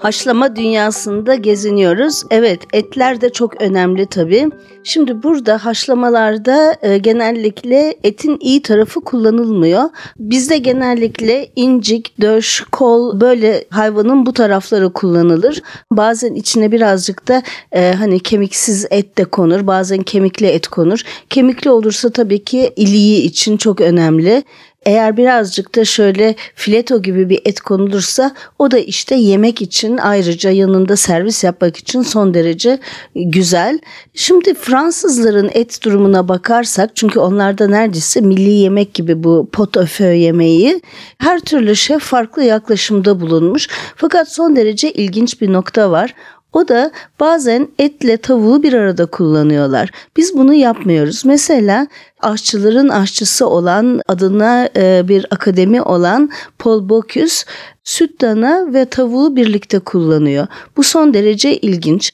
Haşlama dünyasında geziniyoruz. Evet etler de çok önemli tabii. Şimdi burada haşlamalarda e, genellikle etin iyi tarafı kullanılmıyor. Bizde genellikle incik, döş, kol böyle hayvanın bu tarafları kullanılır. Bazen içine birazcık da e, hani kemiksiz et de konur. Bazen kemikli et konur. Kemikli olursa tabii ki iliği için çok önemli. Eğer birazcık da şöyle fileto gibi bir et konulursa o da işte yemek için ayrıca yanında servis yapmak için son derece güzel. Şimdi Fransızların et durumuna bakarsak çünkü onlarda neredeyse milli yemek gibi bu pot au feu yemeği her türlü şef farklı yaklaşımda bulunmuş. Fakat son derece ilginç bir nokta var. O da bazen etle tavuğu bir arada kullanıyorlar. Biz bunu yapmıyoruz. Mesela aşçıların aşçısı olan adına e, bir akademi olan Paul Bocuse süt dana ve tavuğu birlikte kullanıyor. Bu son derece ilginç.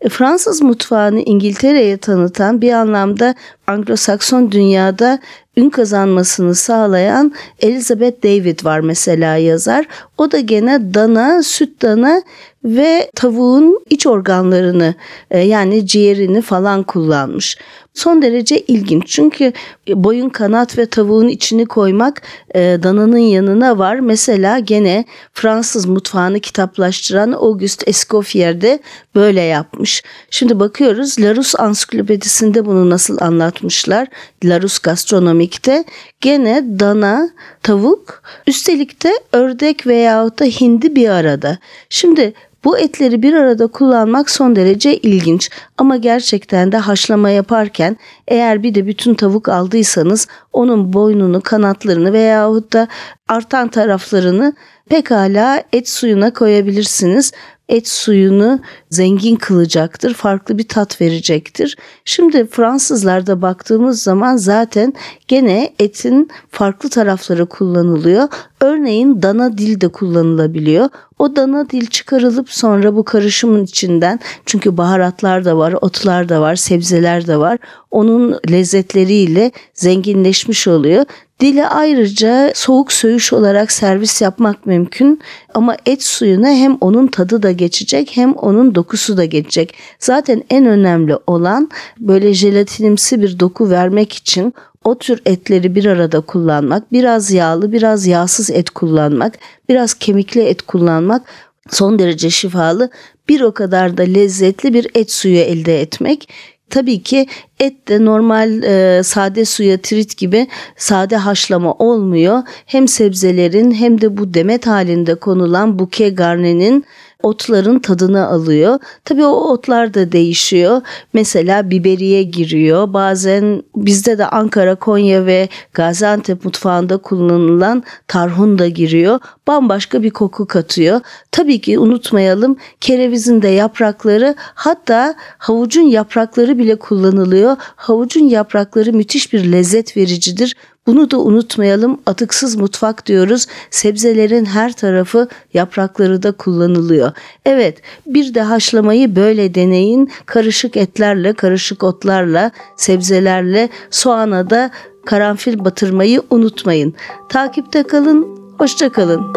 E, Fransız mutfağını İngiltere'ye tanıtan bir anlamda Anglo-Sakson dünyada ün kazanmasını sağlayan Elizabeth David var mesela yazar. O da gene dana, süt dana ve tavuğun iç organlarını e, yani ciğerini falan kullanmış. Son derece ilginç çünkü boyun kanat ve tavuğun içini koymak e, dananın yanına var. Mesela gene Fransız mutfağını kitaplaştıran Auguste Escoffier de böyle yapmış. Şimdi bakıyoruz Larousse ansiklopedisinde bunu nasıl anlatmışlar. Larousse gastronomikte gene dana, tavuk, üstelik de ördek veyahut da hindi bir arada. Şimdi bu etleri bir arada kullanmak son derece ilginç ama gerçekten de haşlama yaparken eğer bir de bütün tavuk aldıysanız onun boynunu, kanatlarını veyahut da artan taraflarını pekala et suyuna koyabilirsiniz et suyunu zengin kılacaktır, farklı bir tat verecektir. Şimdi Fransızlarda baktığımız zaman zaten gene etin farklı tarafları kullanılıyor. Örneğin dana dil de kullanılabiliyor. O dana dil çıkarılıp sonra bu karışımın içinden çünkü baharatlar da var, otlar da var, sebzeler de var. Onun lezzetleriyle zenginleşmiş oluyor. Dile ayrıca soğuk söğüş olarak servis yapmak mümkün ama et suyuna hem onun tadı da geçecek hem onun dokusu da geçecek. Zaten en önemli olan böyle jelatinimsi bir doku vermek için o tür etleri bir arada kullanmak, biraz yağlı, biraz yağsız et kullanmak, biraz kemikli et kullanmak son derece şifalı, bir o kadar da lezzetli bir et suyu elde etmek. Tabii ki et de normal e, sade suya trit gibi sade haşlama olmuyor. Hem sebzelerin hem de bu demet halinde konulan buke garnenin otların tadını alıyor. Tabii o otlar da değişiyor. Mesela biberiye giriyor. Bazen bizde de Ankara, Konya ve Gaziantep mutfağında kullanılan tarhun da giriyor. Bambaşka bir koku katıyor. Tabii ki unutmayalım kerevizin de yaprakları hatta havucun yaprakları bile kullanılıyor. Havucun yaprakları müthiş bir lezzet vericidir. Bunu da unutmayalım atıksız mutfak diyoruz. Sebzelerin her tarafı yaprakları da kullanılıyor. Evet bir de haşlamayı böyle deneyin. Karışık etlerle, karışık otlarla, sebzelerle soğana da karanfil batırmayı unutmayın. Takipte kalın, hoşça kalın.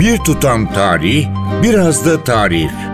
Bir tutam tarih, biraz da tarif.